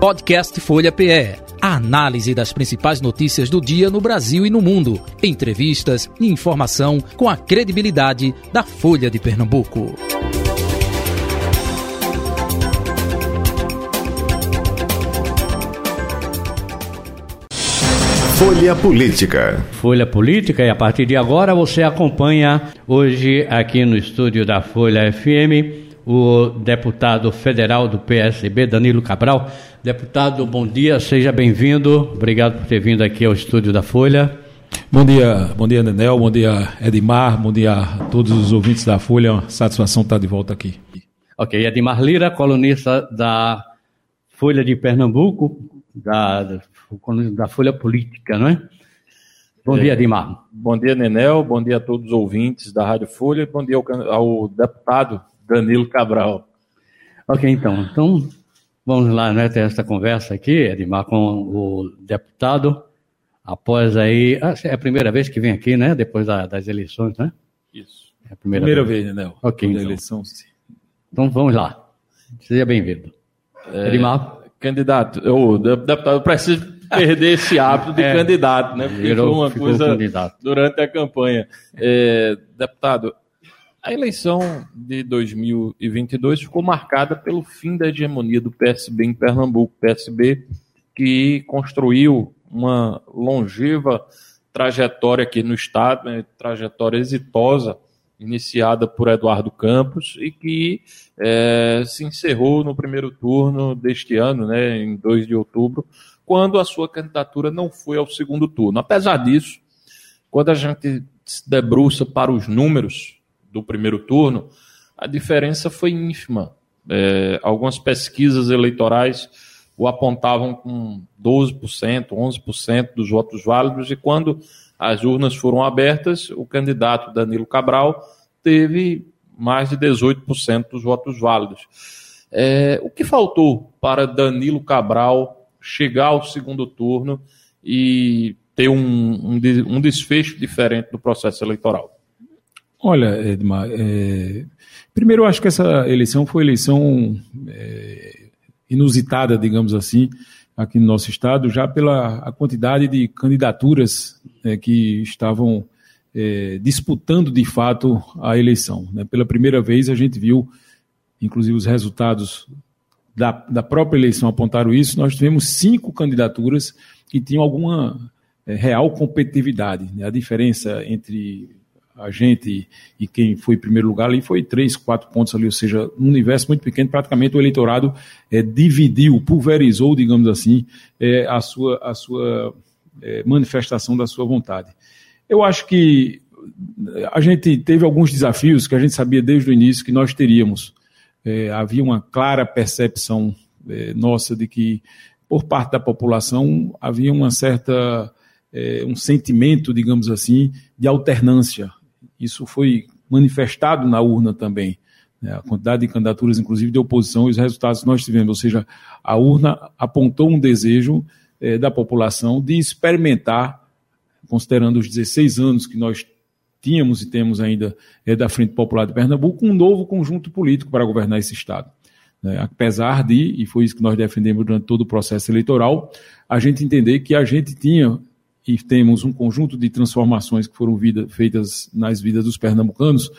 Podcast Folha PE. A análise das principais notícias do dia no Brasil e no mundo. Entrevistas e informação com a credibilidade da Folha de Pernambuco. Folha Política. Folha Política e a partir de agora você acompanha hoje aqui no estúdio da Folha FM o deputado federal do PSB, Danilo Cabral. Deputado, bom dia, seja bem-vindo. Obrigado por ter vindo aqui ao estúdio da Folha. Bom dia, bom dia, Nenel, bom dia, Edmar, bom dia a todos os ouvintes da Folha. É uma satisfação estar de volta aqui. Ok, Edmar Lira, colunista da Folha de Pernambuco, da, da Folha Política, não é? Bom dia, Edmar. Bom dia, Nenel, bom dia a todos os ouvintes da Rádio Folha, bom dia ao, ao deputado Danilo Cabral. Ok, então. Então, vamos lá, né, ter essa conversa aqui, Edmar, com o deputado, após aí, ah, é a primeira vez que vem aqui, né, depois da, das eleições, né? Isso. É a primeira, primeira vez, vez, né, Ok, então. eleição, sim. Então, vamos lá. Seja bem-vindo. É, Edmar. Candidato, o deputado, preciso perder esse hábito de é, candidato, né? Porque virou, foi uma coisa candidato. durante a campanha. É, deputado, a eleição de 2022 ficou marcada pelo fim da hegemonia do PSB em Pernambuco. PSB que construiu uma longeva trajetória aqui no Estado, né, trajetória exitosa, iniciada por Eduardo Campos e que é, se encerrou no primeiro turno deste ano, né, em 2 de outubro, quando a sua candidatura não foi ao segundo turno. Apesar disso, quando a gente se debruça para os números do primeiro turno, a diferença foi ínfima. É, algumas pesquisas eleitorais o apontavam com 12%, 11% dos votos válidos, e quando as urnas foram abertas, o candidato Danilo Cabral teve mais de 18% dos votos válidos. É, o que faltou para Danilo Cabral chegar ao segundo turno e ter um, um, um desfecho diferente do processo eleitoral? Olha, Edmar, é... primeiro eu acho que essa eleição foi eleição é... inusitada, digamos assim, aqui no nosso estado, já pela a quantidade de candidaturas é, que estavam é, disputando de fato a eleição. Né? Pela primeira vez a gente viu, inclusive os resultados da, da própria eleição apontaram isso, nós tivemos cinco candidaturas que tinham alguma é, real competitividade. Né? A diferença entre a gente e quem foi em primeiro lugar ali foi três, quatro pontos ali, ou seja, um universo muito pequeno, praticamente o eleitorado é, dividiu, pulverizou, digamos assim, é, a sua, a sua é, manifestação da sua vontade. Eu acho que a gente teve alguns desafios que a gente sabia desde o início que nós teríamos. É, havia uma clara percepção é, nossa de que, por parte da população, havia uma certa é, um sentimento, digamos assim, de alternância isso foi manifestado na urna também. Né? A quantidade de candidaturas, inclusive de oposição, e os resultados que nós tivemos. Ou seja, a urna apontou um desejo eh, da população de experimentar, considerando os 16 anos que nós tínhamos e temos ainda eh, da Frente Popular de Pernambuco, um novo conjunto político para governar esse Estado. Né? Apesar de, e foi isso que nós defendemos durante todo o processo eleitoral, a gente entender que a gente tinha e temos um conjunto de transformações que foram vida, feitas nas vidas dos pernambucanos,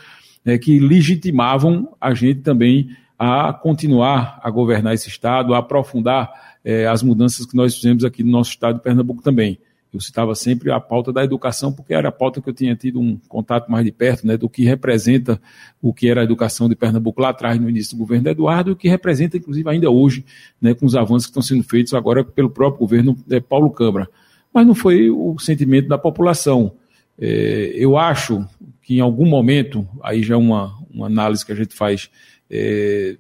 é, que legitimavam a gente também a continuar a governar esse Estado, a aprofundar é, as mudanças que nós fizemos aqui no nosso Estado de Pernambuco também. Eu citava sempre a pauta da educação, porque era a pauta que eu tinha tido um contato mais de perto, né, do que representa o que era a educação de Pernambuco lá atrás, no início do governo de Eduardo, e o que representa, inclusive, ainda hoje, né, com os avanços que estão sendo feitos agora pelo próprio governo de Paulo Câmara mas não foi o sentimento da população. É, eu acho que em algum momento, aí já é uma, uma análise que a gente faz é,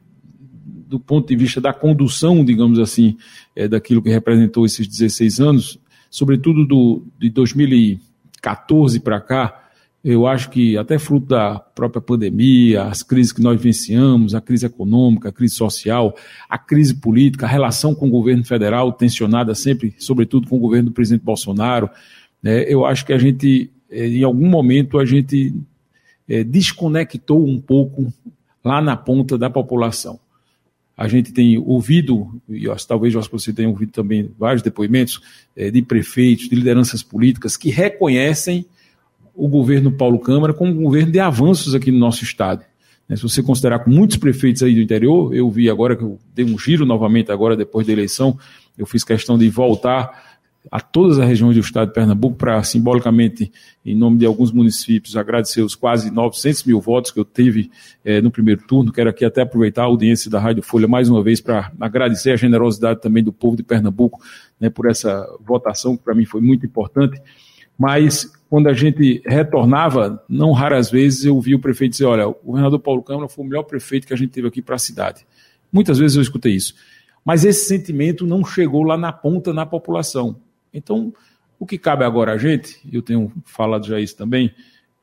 do ponto de vista da condução, digamos assim, é, daquilo que representou esses 16 anos, sobretudo do, de 2014 para cá, eu acho que até fruto da própria pandemia, as crises que nós vivenciamos, a crise econômica, a crise social, a crise política, a relação com o governo federal tensionada sempre, sobretudo com o governo do presidente Bolsonaro, né, eu acho que a gente, eh, em algum momento, a gente é, desconectou um pouco lá na ponta da população. a gente tem ouvido, e talvez você tenha ouvido também vários depoimentos é, de prefeitos, de lideranças políticas que reconhecem o governo Paulo Câmara como um governo de avanços aqui no nosso estado. Né, se você considerar com muitos prefeitos aí do interior, eu vi agora que eu dei um giro novamente agora depois da eleição, eu fiz questão de voltar a todas as regiões do estado de Pernambuco para, simbolicamente, em nome de alguns municípios, agradecer os quase 900 mil votos que eu tive eh, no primeiro turno. Quero aqui até aproveitar a audiência da Rádio Folha mais uma vez para agradecer a generosidade também do povo de Pernambuco né, por essa votação, que para mim foi muito importante. Mas, quando a gente retornava, não raras vezes eu vi o prefeito dizer: olha, o governador Paulo Câmara foi o melhor prefeito que a gente teve aqui para a cidade. Muitas vezes eu escutei isso. Mas esse sentimento não chegou lá na ponta, na população. Então, o que cabe agora a gente, eu tenho falado já isso também,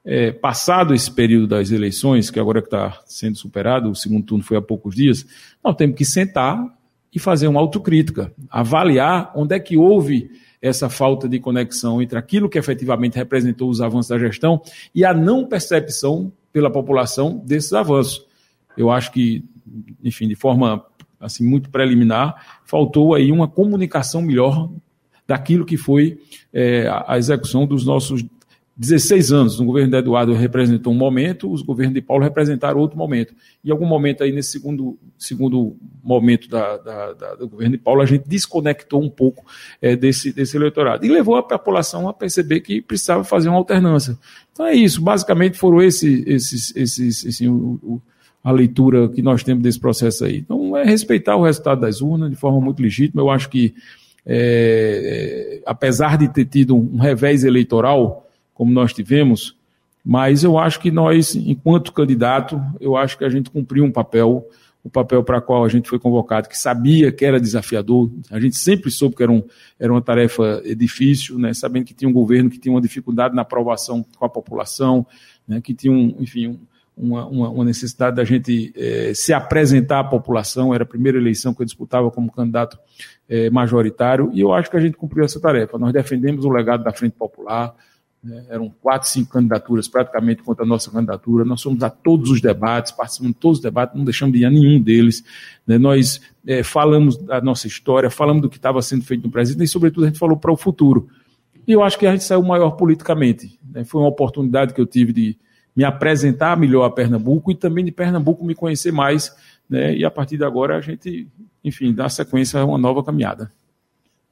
é, passado esse período das eleições, que agora está sendo superado, o segundo turno foi há poucos dias, nós temos que sentar e fazer uma autocrítica, avaliar onde é que houve essa falta de conexão entre aquilo que efetivamente representou os avanços da gestão e a não percepção pela população desses avanços. Eu acho que, enfim, de forma assim muito preliminar, faltou aí uma comunicação melhor daquilo que foi é, a execução dos nossos 16 anos. No governo de Eduardo representou um momento, os governos de Paulo representaram outro momento. Em algum momento aí, nesse segundo, segundo momento da, da, da, do governo de Paulo, a gente desconectou um pouco é, desse, desse eleitorado. E levou a população a perceber que precisava fazer uma alternância. Então é isso, basicamente foram esses, esses, esses assim, o, o, a leitura que nós temos desse processo aí. Então é respeitar o resultado das urnas de forma muito legítima. Eu acho que é, apesar de ter tido um revés eleitoral, como nós tivemos, mas eu acho que nós, enquanto candidato, eu acho que a gente cumpriu um papel, o papel para qual a gente foi convocado, que sabia que era desafiador, a gente sempre soube que era, um, era uma tarefa difícil, né, sabendo que tinha um governo que tinha uma dificuldade na aprovação com a população, né, que tinha, um, enfim, um, uma, uma, necessidade da gente eh, se apresentar à população, era a primeira eleição que eu disputava como candidato eh, majoritário, e eu acho que a gente cumpriu essa tarefa. Nós defendemos o legado da Frente Popular, né, eram quatro, cinco candidaturas praticamente contra a nossa candidatura, nós fomos a todos os debates, participamos de todos os debates, não deixamos de ir a nenhum deles, né, nós eh, falamos da nossa história, falamos do que estava sendo feito no presente, e sobretudo a gente falou para o futuro. E eu acho que a gente saiu maior politicamente. Né, foi uma oportunidade que eu tive de me apresentar melhor a Pernambuco e também de Pernambuco me conhecer mais, né? E a partir de agora a gente, enfim, dá sequência a uma nova caminhada.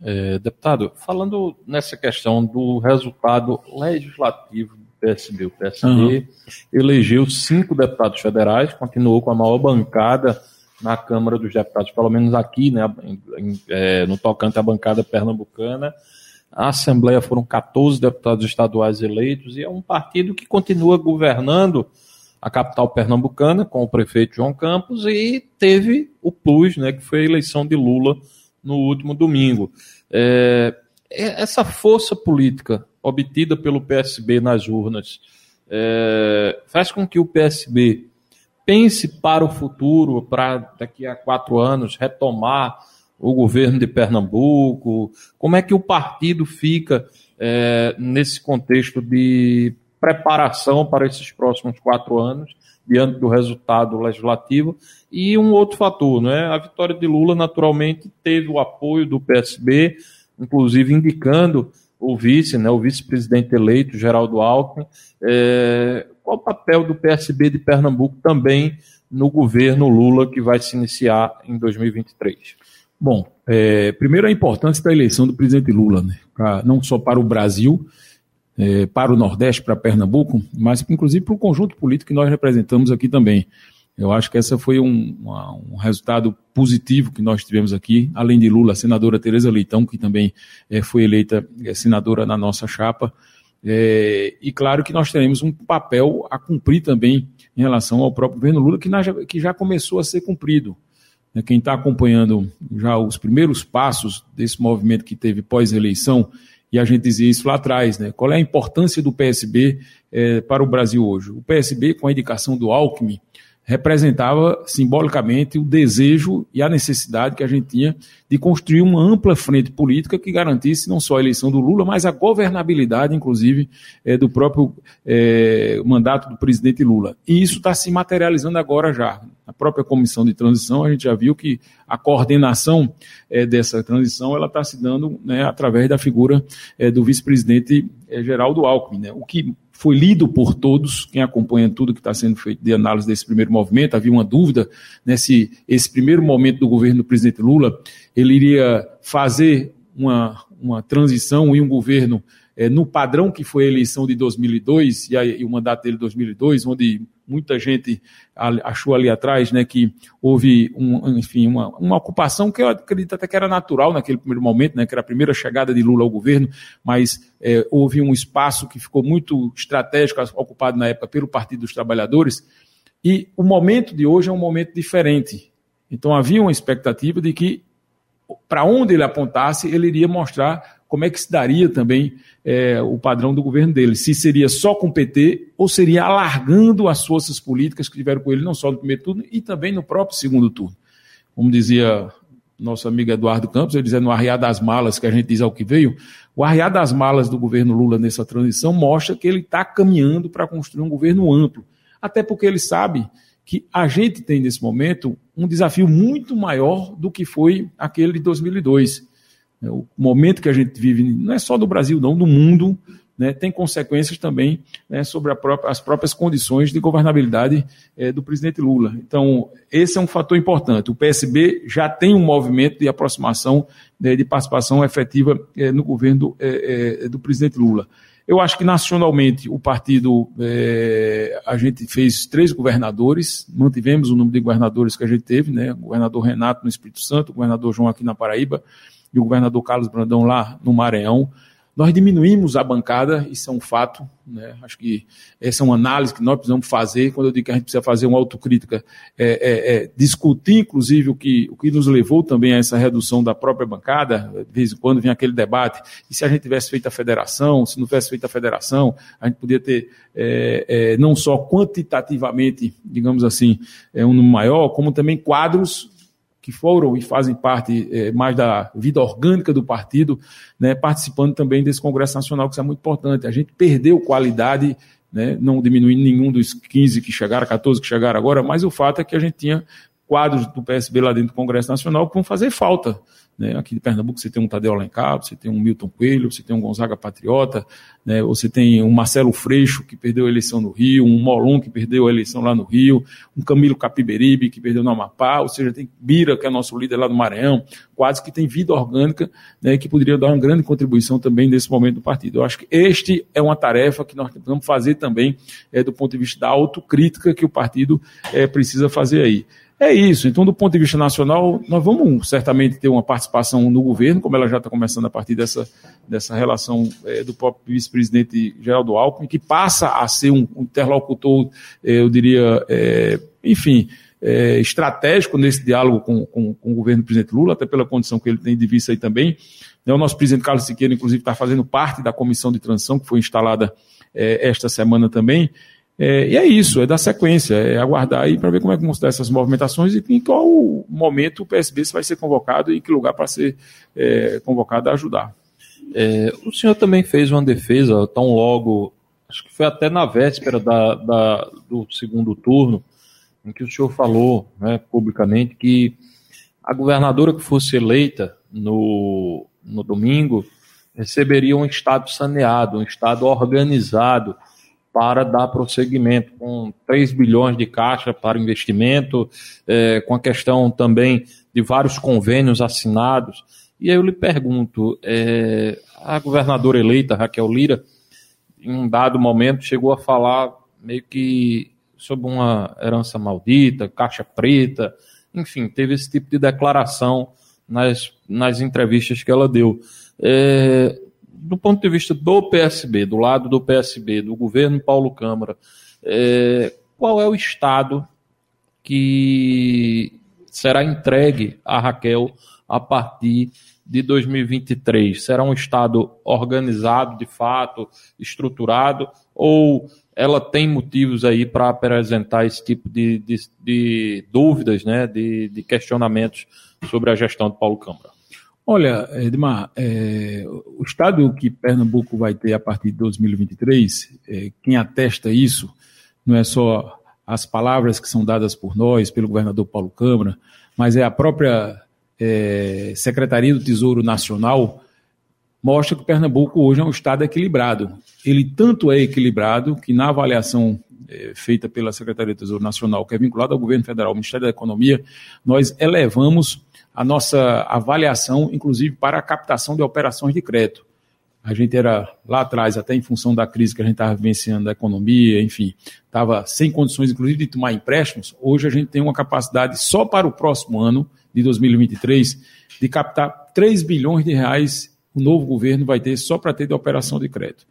É, deputado, falando nessa questão do resultado legislativo do PSB, o PSB uhum. elegeu cinco deputados federais, continuou com a maior bancada na Câmara dos Deputados, pelo menos aqui, né, em, é, no tocante à bancada pernambucana. A Assembleia foram 14 deputados estaduais eleitos e é um partido que continua governando a capital pernambucana com o prefeito João Campos e teve o plus, né, que foi a eleição de Lula no último domingo. É, é essa força política obtida pelo PSB nas urnas é, faz com que o PSB pense para o futuro, para daqui a quatro anos retomar o governo de Pernambuco? Como é que o partido fica é, nesse contexto de preparação para esses próximos quatro anos, diante do resultado legislativo? E um outro fator, né? a vitória de Lula, naturalmente, teve o apoio do PSB, inclusive indicando o vice, né, o vice-presidente eleito, Geraldo Alckmin. É, qual o papel do PSB de Pernambuco também no governo Lula que vai se iniciar em 2023? Bom, é, primeiro a importância da eleição do presidente Lula, né? Pra, não só para o Brasil, é, para o Nordeste, para Pernambuco, mas inclusive para o conjunto político que nós representamos aqui também. Eu acho que essa foi um, uma, um resultado positivo que nós tivemos aqui, além de Lula, a senadora Tereza Leitão, que também é, foi eleita é, senadora na nossa chapa. É, e claro que nós teremos um papel a cumprir também em relação ao próprio governo Lula, que, na, que já começou a ser cumprido. Né, quem está acompanhando já os primeiros passos desse movimento que teve pós-eleição, e a gente dizia isso lá atrás, né? Qual é a importância do PSB é, para o Brasil hoje? O PSB, com a indicação do Alckmin, representava simbolicamente o desejo e a necessidade que a gente tinha de construir uma ampla frente política que garantisse não só a eleição do Lula, mas a governabilidade, inclusive, é, do próprio é, mandato do presidente Lula. E isso está se materializando agora já. Na própria comissão de transição, a gente já viu que a coordenação é, dessa transição ela está se dando né, através da figura do vice-presidente Geraldo Alckmin, né, o que foi lido por todos, quem acompanha tudo que está sendo feito de análise desse primeiro movimento, havia uma dúvida né, se esse primeiro momento do governo do presidente Lula, ele iria fazer uma, uma transição e um governo é, no padrão que foi a eleição de 2002 e, a, e o mandato dele de 2002, onde muita gente achou ali atrás né, que houve um, enfim, uma, uma ocupação que eu acredito até que era natural naquele primeiro momento, né, que era a primeira chegada de Lula ao governo, mas é, houve um espaço que ficou muito estratégico ocupado na época pelo Partido dos Trabalhadores, e o momento de hoje é um momento diferente. Então havia uma expectativa de que para onde ele apontasse, ele iria mostrar como é que se daria também é, o padrão do governo dele. Se seria só com o PT ou seria alargando as forças políticas que tiveram com ele, não só no primeiro turno, e também no próprio segundo turno. Como dizia nosso amigo Eduardo Campos, ele dizia no arriar das malas, que a gente diz ao que veio, o arriar das malas do governo Lula nessa transição mostra que ele está caminhando para construir um governo amplo. Até porque ele sabe que a gente tem nesse momento um desafio muito maior do que foi aquele de 2002 é, o momento que a gente vive, não é só do Brasil, não, do mundo, né, tem consequências também né, sobre própria, as próprias condições de governabilidade é, do presidente Lula. Então, esse é um fator importante. O PSB já tem um movimento de aproximação, né, de participação efetiva é, no governo é, é do presidente Lula. Eu acho que nacionalmente o partido, é, a gente fez três governadores, mantivemos o número de governadores que a gente teve, né? O governador Renato no Espírito Santo, o governador João aqui na Paraíba, e o governador Carlos Brandão lá no Maranhão. Nós diminuímos a bancada, isso é um fato. Né? Acho que essa é uma análise que nós precisamos fazer. Quando eu digo que a gente precisa fazer uma autocrítica, é, é, é discutir, inclusive, o que, o que nos levou também a essa redução da própria bancada. De vez em quando vem aquele debate: e se a gente tivesse feito a federação, se não tivesse feito a federação, a gente podia ter é, é, não só quantitativamente, digamos assim, é, um número maior, como também quadros que foram e fazem parte é, mais da vida orgânica do partido, né, participando também desse Congresso Nacional, que isso é muito importante. A gente perdeu qualidade, né, não diminuindo nenhum dos 15 que chegaram, 14 que chegaram agora, mas o fato é que a gente tinha quadros do PSB lá dentro do Congresso Nacional que vão fazer falta. Né? Aqui de Pernambuco você tem um Tadeu Alencar, você tem um Milton Coelho, você tem um Gonzaga Patriota, né? você tem um Marcelo Freixo, que perdeu a eleição no Rio, um Molon, que perdeu a eleição lá no Rio, um Camilo Capiberibe, que perdeu no Amapá, ou seja, tem Bira, que é nosso líder lá do Maranhão, quadros que tem vida orgânica, né? que poderia dar uma grande contribuição também nesse momento do partido. Eu acho que este é uma tarefa que nós precisamos fazer também é, do ponto de vista da autocrítica que o partido é, precisa fazer aí. É isso. Então, do ponto de vista nacional, nós vamos certamente ter uma participação no governo, como ela já está começando a partir dessa, dessa relação é, do próprio vice-presidente Geraldo Alckmin, que passa a ser um, interlocutor, é, eu diria, é, enfim, é, estratégico nesse diálogo com, com, com, o governo do presidente Lula, até pela condição que ele tem de vista aí também. Né, o nosso presidente Carlos Siqueira, inclusive, está fazendo parte da comissão de transição que foi instalada é, esta semana também. É, e é isso, é dar sequência, é aguardar aí para ver como é que vão estar essas movimentações e em qual momento o PSB vai ser convocado e em que lugar para ser é, convocado a ajudar. É, o senhor também fez uma defesa tão logo, acho que foi até na véspera da, da, do segundo turno, em que o senhor falou né, publicamente que a governadora que fosse eleita no, no domingo receberia um Estado saneado, um Estado organizado para dar prosseguimento, com 3 bilhões de caixa para investimento, é, com a questão também de vários convênios assinados. E aí eu lhe pergunto, é, a governadora eleita, Raquel Lira, em um dado momento chegou a falar meio que sobre uma herança maldita, caixa preta, enfim, teve esse tipo de declaração nas, nas entrevistas que ela deu. É, do ponto de vista do PSB, do lado do PSB, do governo Paulo Câmara, é, qual é o Estado que será entregue a Raquel a partir de 2023? Será um Estado organizado de fato, estruturado, ou ela tem motivos aí para apresentar esse tipo de, de, de dúvidas, né, de, de, questionamentos sobre a gestão de Paulo Câmara? Olha, Edmar, é, o estado que Pernambuco vai ter a partir de 2023, é, quem atesta isso não é só as palavras que são dadas por nós, pelo governador Paulo Câmara, mas é a própria é, Secretaria do Tesouro Nacional mostra que Pernambuco hoje é um estado equilibrado. Ele tanto é equilibrado que na avaliação é, feita pela Secretaria do Tesouro Nacional, que é vinculada ao governo federal, ao Ministério da Economia, nós elevamos a nossa avaliação, inclusive para a captação de operações de crédito. A gente era lá atrás, até em função da crise que a gente estava vivenciando da economia, enfim, estava sem condições, inclusive, de tomar empréstimos. Hoje a gente tem uma capacidade só para o próximo ano, de 2023, de captar 3 bilhões de reais o novo governo vai ter só para ter de operação de crédito.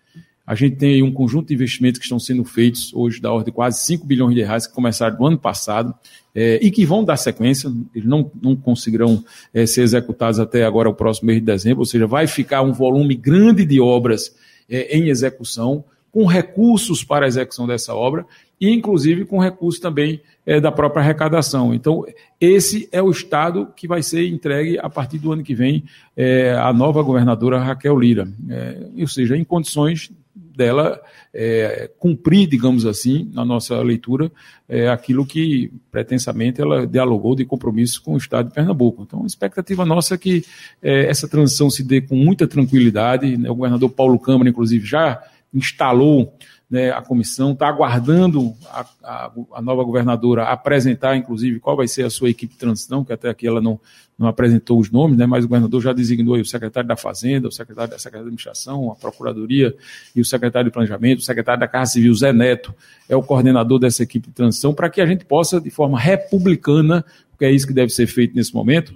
A gente tem aí um conjunto de investimentos que estão sendo feitos hoje da ordem de quase 5 bilhões de reais que começaram no ano passado é, e que vão dar sequência, eles não, não conseguirão é, ser executados até agora o próximo mês de dezembro, ou seja, vai ficar um volume grande de obras é, em execução, com recursos para a execução dessa obra e, inclusive, com recursos também é, da própria arrecadação. Então, esse é o Estado que vai ser entregue a partir do ano que vem é, à nova governadora Raquel Lira. É, ou seja, em condições dela é, cumprir, digamos assim, na nossa leitura, é, aquilo que pretensamente ela dialogou de compromisso com o Estado de Pernambuco. Então, a expectativa nossa é que é, essa transição se dê com muita tranquilidade. Né? O governador Paulo Câmara, inclusive, já instalou né, a comissão, está aguardando a, a, a, nova governadora apresentar, inclusive, qual vai ser a sua equipe de transição, que até aqui ela não, não apresentou os nomes, né, mas o governador já designou o secretário da Fazenda, o secretário da Secretaria de Administração, a Procuradoria e o secretário de Planejamento, o secretário da Casa Civil, Zé Neto, é o coordenador dessa equipe de transição, para que a gente possa, de forma republicana, porque é isso que deve ser feito nesse momento,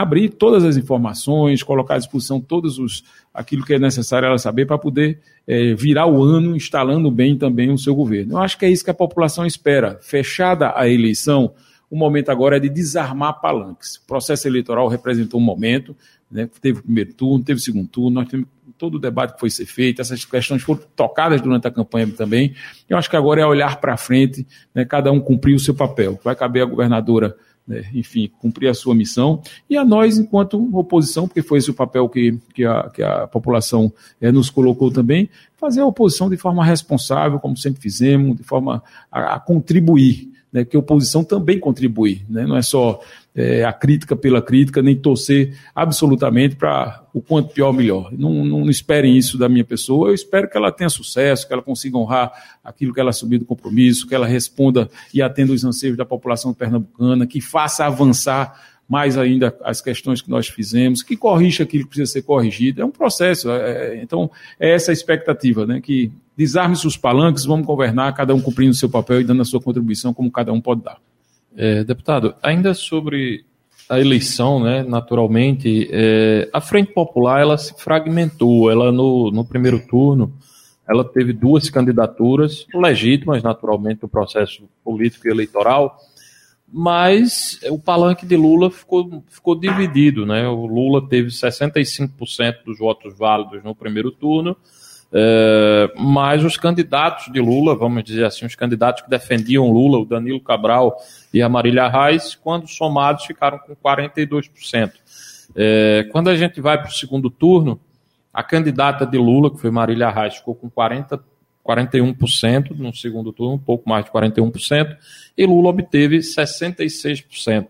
abrir todas as informações, colocar à disposição todos os aquilo que é necessário ela saber para poder é, virar o ano instalando bem também o seu governo. Eu acho que é isso que a população espera. Fechada a eleição, o momento agora é de desarmar palanques. O processo eleitoral representou um momento, né, teve o primeiro turno, teve o segundo turno, nós temos todo o debate que foi ser feito, essas questões foram tocadas durante a campanha também. Eu acho que agora é olhar para frente, né, cada um cumprir o seu papel. Vai caber à governadora né, enfim, cumprir a sua missão, e a nós, enquanto oposição, porque foi esse o papel que, que, a, que a população é, nos colocou também, fazer a oposição de forma responsável, como sempre fizemos, de forma a, a contribuir né, que a oposição também contribui, né, não é só é, a crítica pela crítica, nem torcer absolutamente para o quanto pior, melhor. Não, não, não, esperem isso da minha pessoa, eu espero que ela tenha sucesso, que ela consiga honrar aquilo que ela assumiu do compromisso, que ela responda e atenda os anseios da população pernambucana, que faça avançar mais ainda as questões que nós fizemos, que corrija aquilo que precisa ser corrigido. É um processo. É, é então, é essa a expectativa, né? Que desarme-se os palanques, vamos governar, cada um cumprindo o seu papel e dando a sua contribuição como cada um pode dar. É, deputado, ainda sobre a eleição, né, naturalmente, é, a Frente Popular ela se fragmentou, ela no, no primeiro turno, ela teve duas candidaturas legítimas, naturalmente, do processo político e eleitoral, mas o palanque de Lula ficou, ficou dividido, né, o Lula teve 65% dos votos válidos no primeiro turno, é, mas os candidatos de Lula, vamos dizer assim, os candidatos que defendiam Lula, o Danilo Cabral e a Marília Reis, quando somados ficaram com 42%. É, quando a gente vai para o segundo turno, a candidata de Lula, que foi Marília Reis, ficou com 40, 41% no segundo turno, um pouco mais de 41%, e Lula obteve 66%.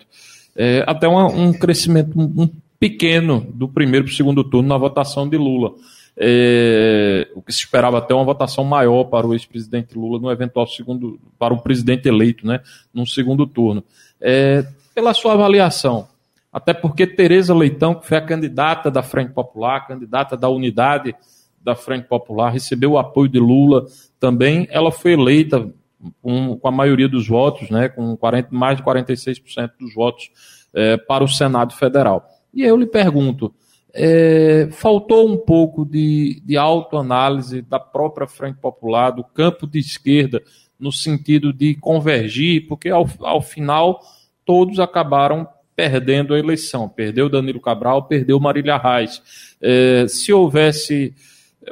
É, até uma, um crescimento um, pequeno do primeiro para o segundo turno na votação de Lula é, o que se esperava até uma votação maior para o ex-presidente Lula no eventual segundo, para o presidente eleito, né, num segundo turno. É, pela sua avaliação, até porque Tereza Leitão, que foi a candidata da Frente Popular, candidata da unidade da Frente Popular, recebeu o apoio de Lula também, ela foi eleita com, com a maioria dos votos, né, com 40, mais de 46% dos votos é, para o Senado Federal. E eu lhe pergunto, é, faltou um pouco de, de autoanálise da própria Frente Popular, do campo de esquerda, no sentido de convergir, porque ao, ao final todos acabaram perdendo a eleição. Perdeu Danilo Cabral, perdeu Marília Reis. É, se houvesse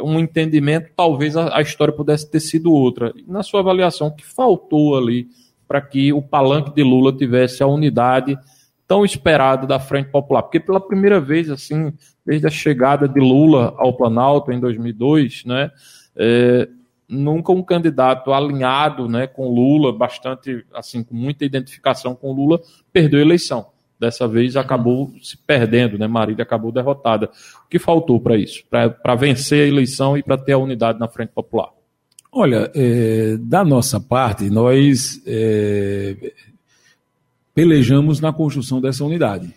um entendimento, talvez a, a, história pudesse ter sido outra. Na sua avaliação, o que faltou ali para que o palanque de Lula tivesse a unidade tão esperada da Frente Popular? Porque pela primeira vez, assim, desde a chegada de Lula ao Planalto em 2002, né, é, nunca um candidato alinhado né, com Lula, bastante, assim, com muita identificação com Lula, perdeu a eleição. Dessa vez acabou se perdendo, né? Marília acabou derrotada. O que faltou para isso? Para vencer a eleição e para ter a unidade na frente popular? Olha, é, da nossa parte, nós é, pelejamos na construção dessa unidade.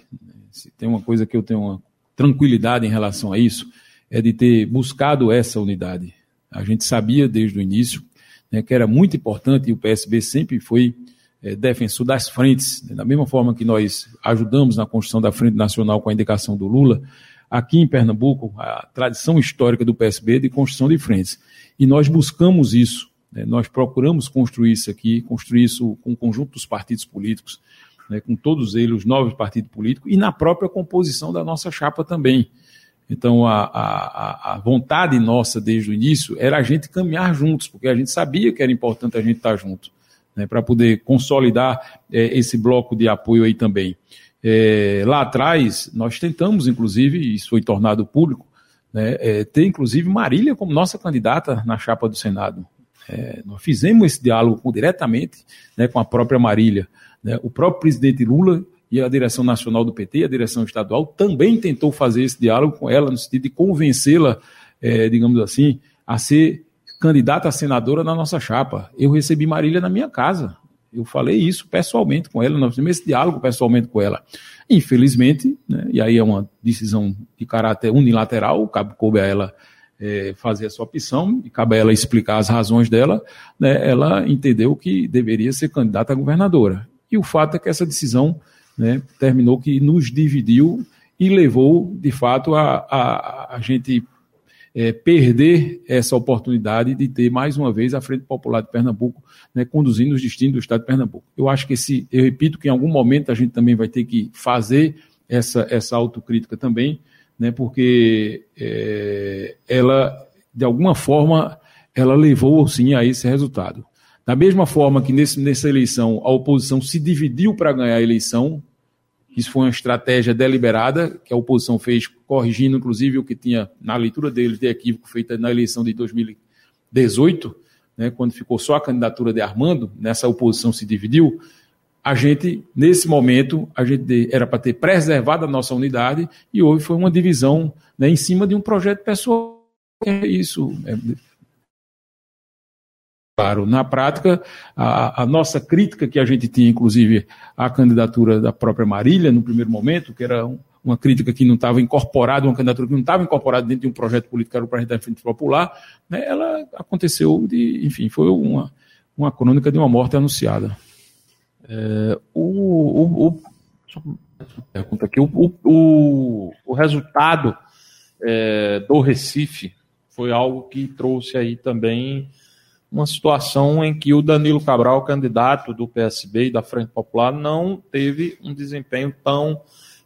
Se tem uma coisa que eu tenho uma tranquilidade em relação a isso, é de ter buscado essa unidade. A gente sabia desde o início né, que era muito importante e o PSB sempre foi é, defensor das frentes. Né, da mesma forma que nós ajudamos na construção da Frente Nacional com a indicação do Lula, aqui em Pernambuco, a tradição histórica do PSB é de construção de frentes. E nós buscamos isso, né, nós procuramos construir isso aqui, construir isso com o conjunto dos partidos políticos, né, com todos eles, os novos partidos políticos, e na própria composição da nossa chapa também. Então, a, a, a, vontade nossa desde o início era a gente caminhar juntos, porque a gente sabia que era importante a gente estar junto, né, para poder consolidar é, esse bloco de apoio aí também. É, lá atrás, nós tentamos, inclusive, isso foi tornado público, né, é, ter inclusive Marília como nossa candidata na chapa do Senado. É, nós fizemos esse diálogo diretamente né, com a própria Marília. Né, o próprio presidente Lula e a direção nacional do PT, a direção estadual, também tentou fazer esse diálogo com ela, no sentido de convencê-la, é, digamos assim, a ser candidata a senadora na nossa chapa. Eu recebi Marília na minha casa. Eu falei isso pessoalmente com ela, nós fizemos esse diálogo pessoalmente com ela. Infelizmente, né, e aí é uma decisão de caráter unilateral, cabe coube a ela é, fazer a sua opção e cabe a ela explicar as razões dela, né, ela entendeu que deveria ser candidata a governadora. E o fato é que essa decisão né, terminou que nos dividiu e levou, de fato, a, a, a gente é, perder essa oportunidade de ter mais uma vez a Frente Popular de Pernambuco né, conduzindo os destinos do Estado de Pernambuco. Eu acho que esse, eu repito que em algum momento a gente também vai ter que fazer essa, essa autocrítica também, né, porque é, ela, de alguma forma, ela levou sim a esse resultado. Da mesma forma que nesse, nessa eleição a oposição se dividiu para ganhar a eleição, isso foi uma estratégia deliberada que a oposição fez, corrigindo inclusive o que tinha na leitura deles de equívoco feita na eleição de 2018, né, quando ficou só a candidatura de Armando, nessa oposição se dividiu. A gente, nesse momento, a gente era para ter preservado a nossa unidade e houve foi uma divisão né, em cima de um projeto pessoal. É isso. É, Claro, na prática, a, a, nossa crítica que a gente tinha, inclusive, à candidatura da própria Marília, no primeiro momento, que era um, uma crítica que não estava incorporada, uma candidatura que não estava incorporada dentro de um projeto político, era o projeto da Frente Popular, né, ela aconteceu de, enfim, foi uma, uma crônica de uma morte anunciada. É, o, o, o, pergunta aqui, o, o, o resultado é, do Recife foi algo que trouxe aí também uma situação em que o Danilo Cabral, candidato do PSB e da Frente Popular, não teve um desempenho tão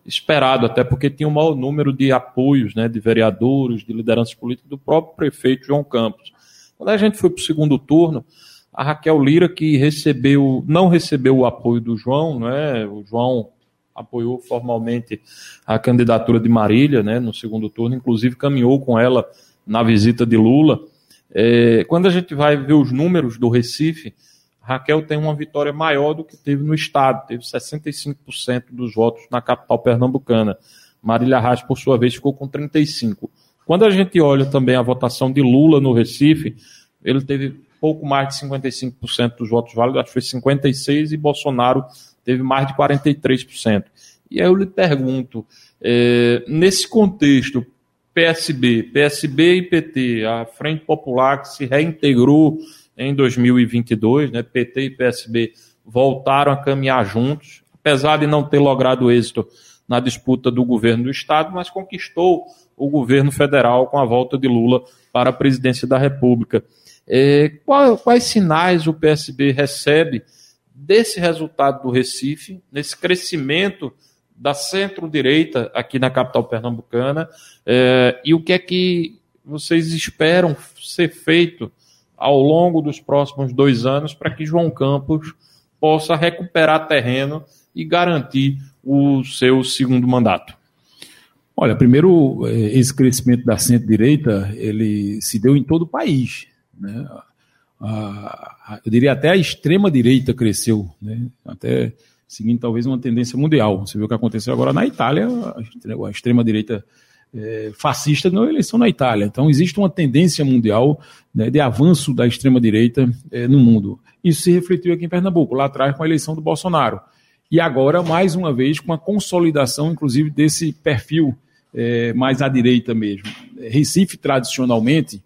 esperado, até porque tinha um maior número de apoios né, de vereadores, de lideranças políticas do próprio prefeito João Campos. Quando a gente foi para o segundo turno, a Raquel Lira, que recebeu, não recebeu o apoio do João, né, o João apoiou formalmente a candidatura de Marília né, no segundo turno, inclusive caminhou com ela na visita de Lula. É, quando a gente vai ver os números do Recife, Raquel tem uma vitória maior do que teve no estado, teve 65% dos votos na capital pernambucana. Marília Reis, por sua vez, ficou com 35%. Quando a gente olha também a votação de Lula no Recife, ele teve pouco mais de 55% dos votos válidos, acho que foi 56%, e Bolsonaro teve mais de 43%. E aí eu lhe pergunto, é, nesse contexto, PSB, PSB e PT, a Frente Popular que se reintegrou em 2022, né? PT e PSB voltaram a caminhar juntos, apesar de não ter logrado êxito na disputa do governo do estado, mas conquistou o governo federal com a volta de Lula para a presidência da República. É, quais, quais sinais o PSB recebe desse resultado do Recife, nesse crescimento da centro-direita aqui na capital pernambucana é, e o que é que vocês esperam ser feito ao longo dos próximos dois anos para que João Campos possa recuperar terreno e garantir o seu segundo mandato? Olha, primeiro, é, esse crescimento da centro-direita, ele se deu em todo o país. Né? A, a, eu diria até a extrema-direita cresceu, né? até seguindo talvez uma tendência mundial. Você viu o que aconteceu agora na Itália, a extrema-direita é, fascista ganhou eleição na Itália. Então, existe uma tendência mundial né, de avanço da extrema-direita é, no mundo. Isso se refletiu aqui em Pernambuco, lá atrás com a eleição do Bolsonaro. E agora, mais uma vez, com a consolidação, inclusive, desse perfil é, mais à direita mesmo. Recife, tradicionalmente,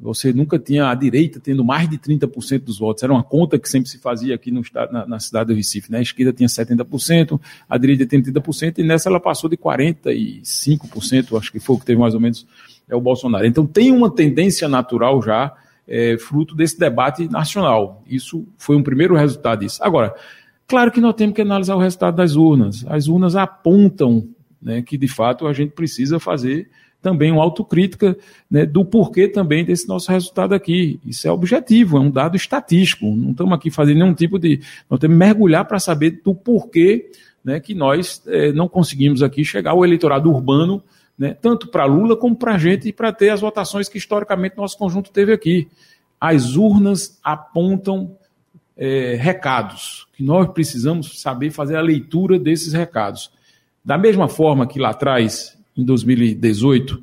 você nunca tinha a direita tendo mais de 30% dos votos. Era uma conta que sempre se fazia aqui no na, na, cidade do Recife. Né? A esquerda tinha 70%, a direita tinha 30%, e nessa ela passou de 45%, acho que foi o que teve mais ou menos é o Bolsonaro. Então tem uma tendência natural já, é, fruto desse debate nacional. Isso foi um primeiro resultado disso. Agora, claro que nós temos que analisar o resultado das urnas. As urnas apontam né, que, de fato, a gente precisa fazer também uma autocrítica né, do porquê também desse nosso resultado aqui. Isso é objetivo, é um dado estatístico. Não estamos aqui fazendo nenhum tipo de. Nós temos que mergulhar para saber do porquê né, que nós é, não conseguimos aqui chegar ao eleitorado urbano, né, tanto para Lula como para a gente, e para ter as votações que historicamente nosso conjunto teve aqui. As urnas apontam é, recados, que nós precisamos saber fazer a leitura desses recados. Da mesma forma que lá atrás em 2018,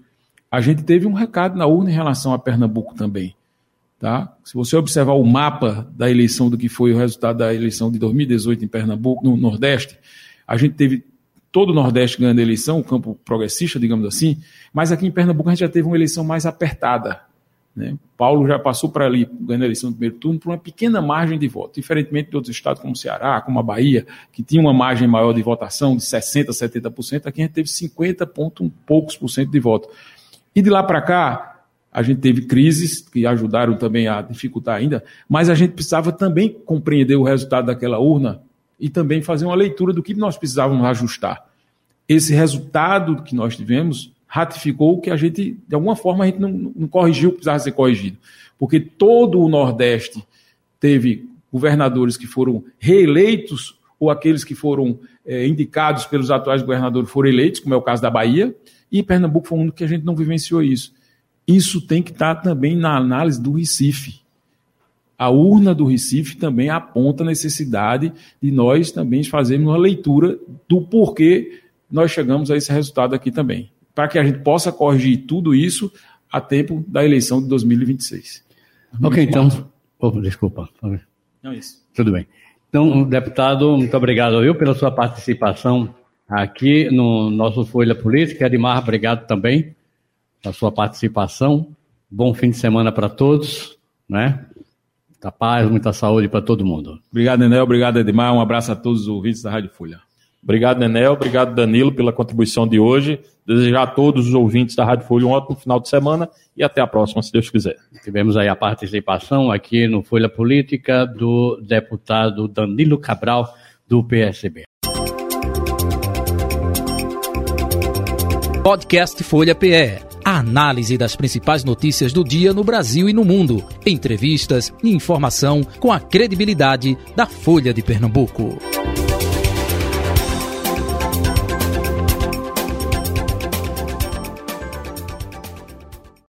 a gente teve um recado na urna em relação a Pernambuco também. Tá? Se você observar o mapa da eleição do que foi o resultado da eleição de 2018 em Pernambuco, no Nordeste, a gente teve todo o Nordeste ganhando eleição, o campo progressista, digamos assim, mas aqui em Pernambuco a gente já teve uma eleição mais apertada. Né? Paulo já passou para ali, ganhando a eleição no primeiro turno, por uma pequena margem de voto, diferentemente de outros estados como o Ceará, como a Bahia, que tinha uma margem maior de votação, de 60%, 70%, aqui a gente teve 50 ponto, poucos por cento de voto. E de lá para cá, a gente teve crises que ajudaram também a dificultar ainda, mas a gente precisava também compreender o resultado daquela urna e também fazer uma leitura do que nós precisávamos ajustar. Esse resultado que nós tivemos ratificou que a gente, de alguma forma, a gente não, não corrigiu o que precisava ser corrigido. Porque todo o Nordeste teve governadores que foram reeleitos ou aqueles que foram é, indicados pelos atuais governadores foram eleitos, como é o caso da Bahia, e Pernambuco foi um que a gente não vivenciou isso. Isso tem que estar também na análise do Recife. A urna do Recife também aponta a necessidade de nós também fazermos uma leitura do porquê nós chegamos a esse resultado aqui também para que a gente possa corrigir tudo isso a tempo da eleição de 2026. Ok, então. Oh, desculpa. Não, isso. Tudo bem. Então, deputado, muito obrigado eu pela sua participação aqui no nosso Folha Política. Edmar, obrigado também pela sua participação. Bom fim de semana para todos, né? Muita paz, muita saúde para todo mundo. Obrigado, Enel. Obrigado, Edmar. Um abraço a todos os ouvintes da Rádio Folha. Obrigado, Nenel. Obrigado, Danilo, pela contribuição de hoje. Desejar a todos os ouvintes da Rádio Folha um ótimo final de semana e até a próxima, se Deus quiser. Tivemos aí a participação aqui no Folha Política do deputado Danilo Cabral, do PSB. Podcast Folha PE. A análise das principais notícias do dia no Brasil e no mundo. Entrevistas e informação com a credibilidade da Folha de Pernambuco.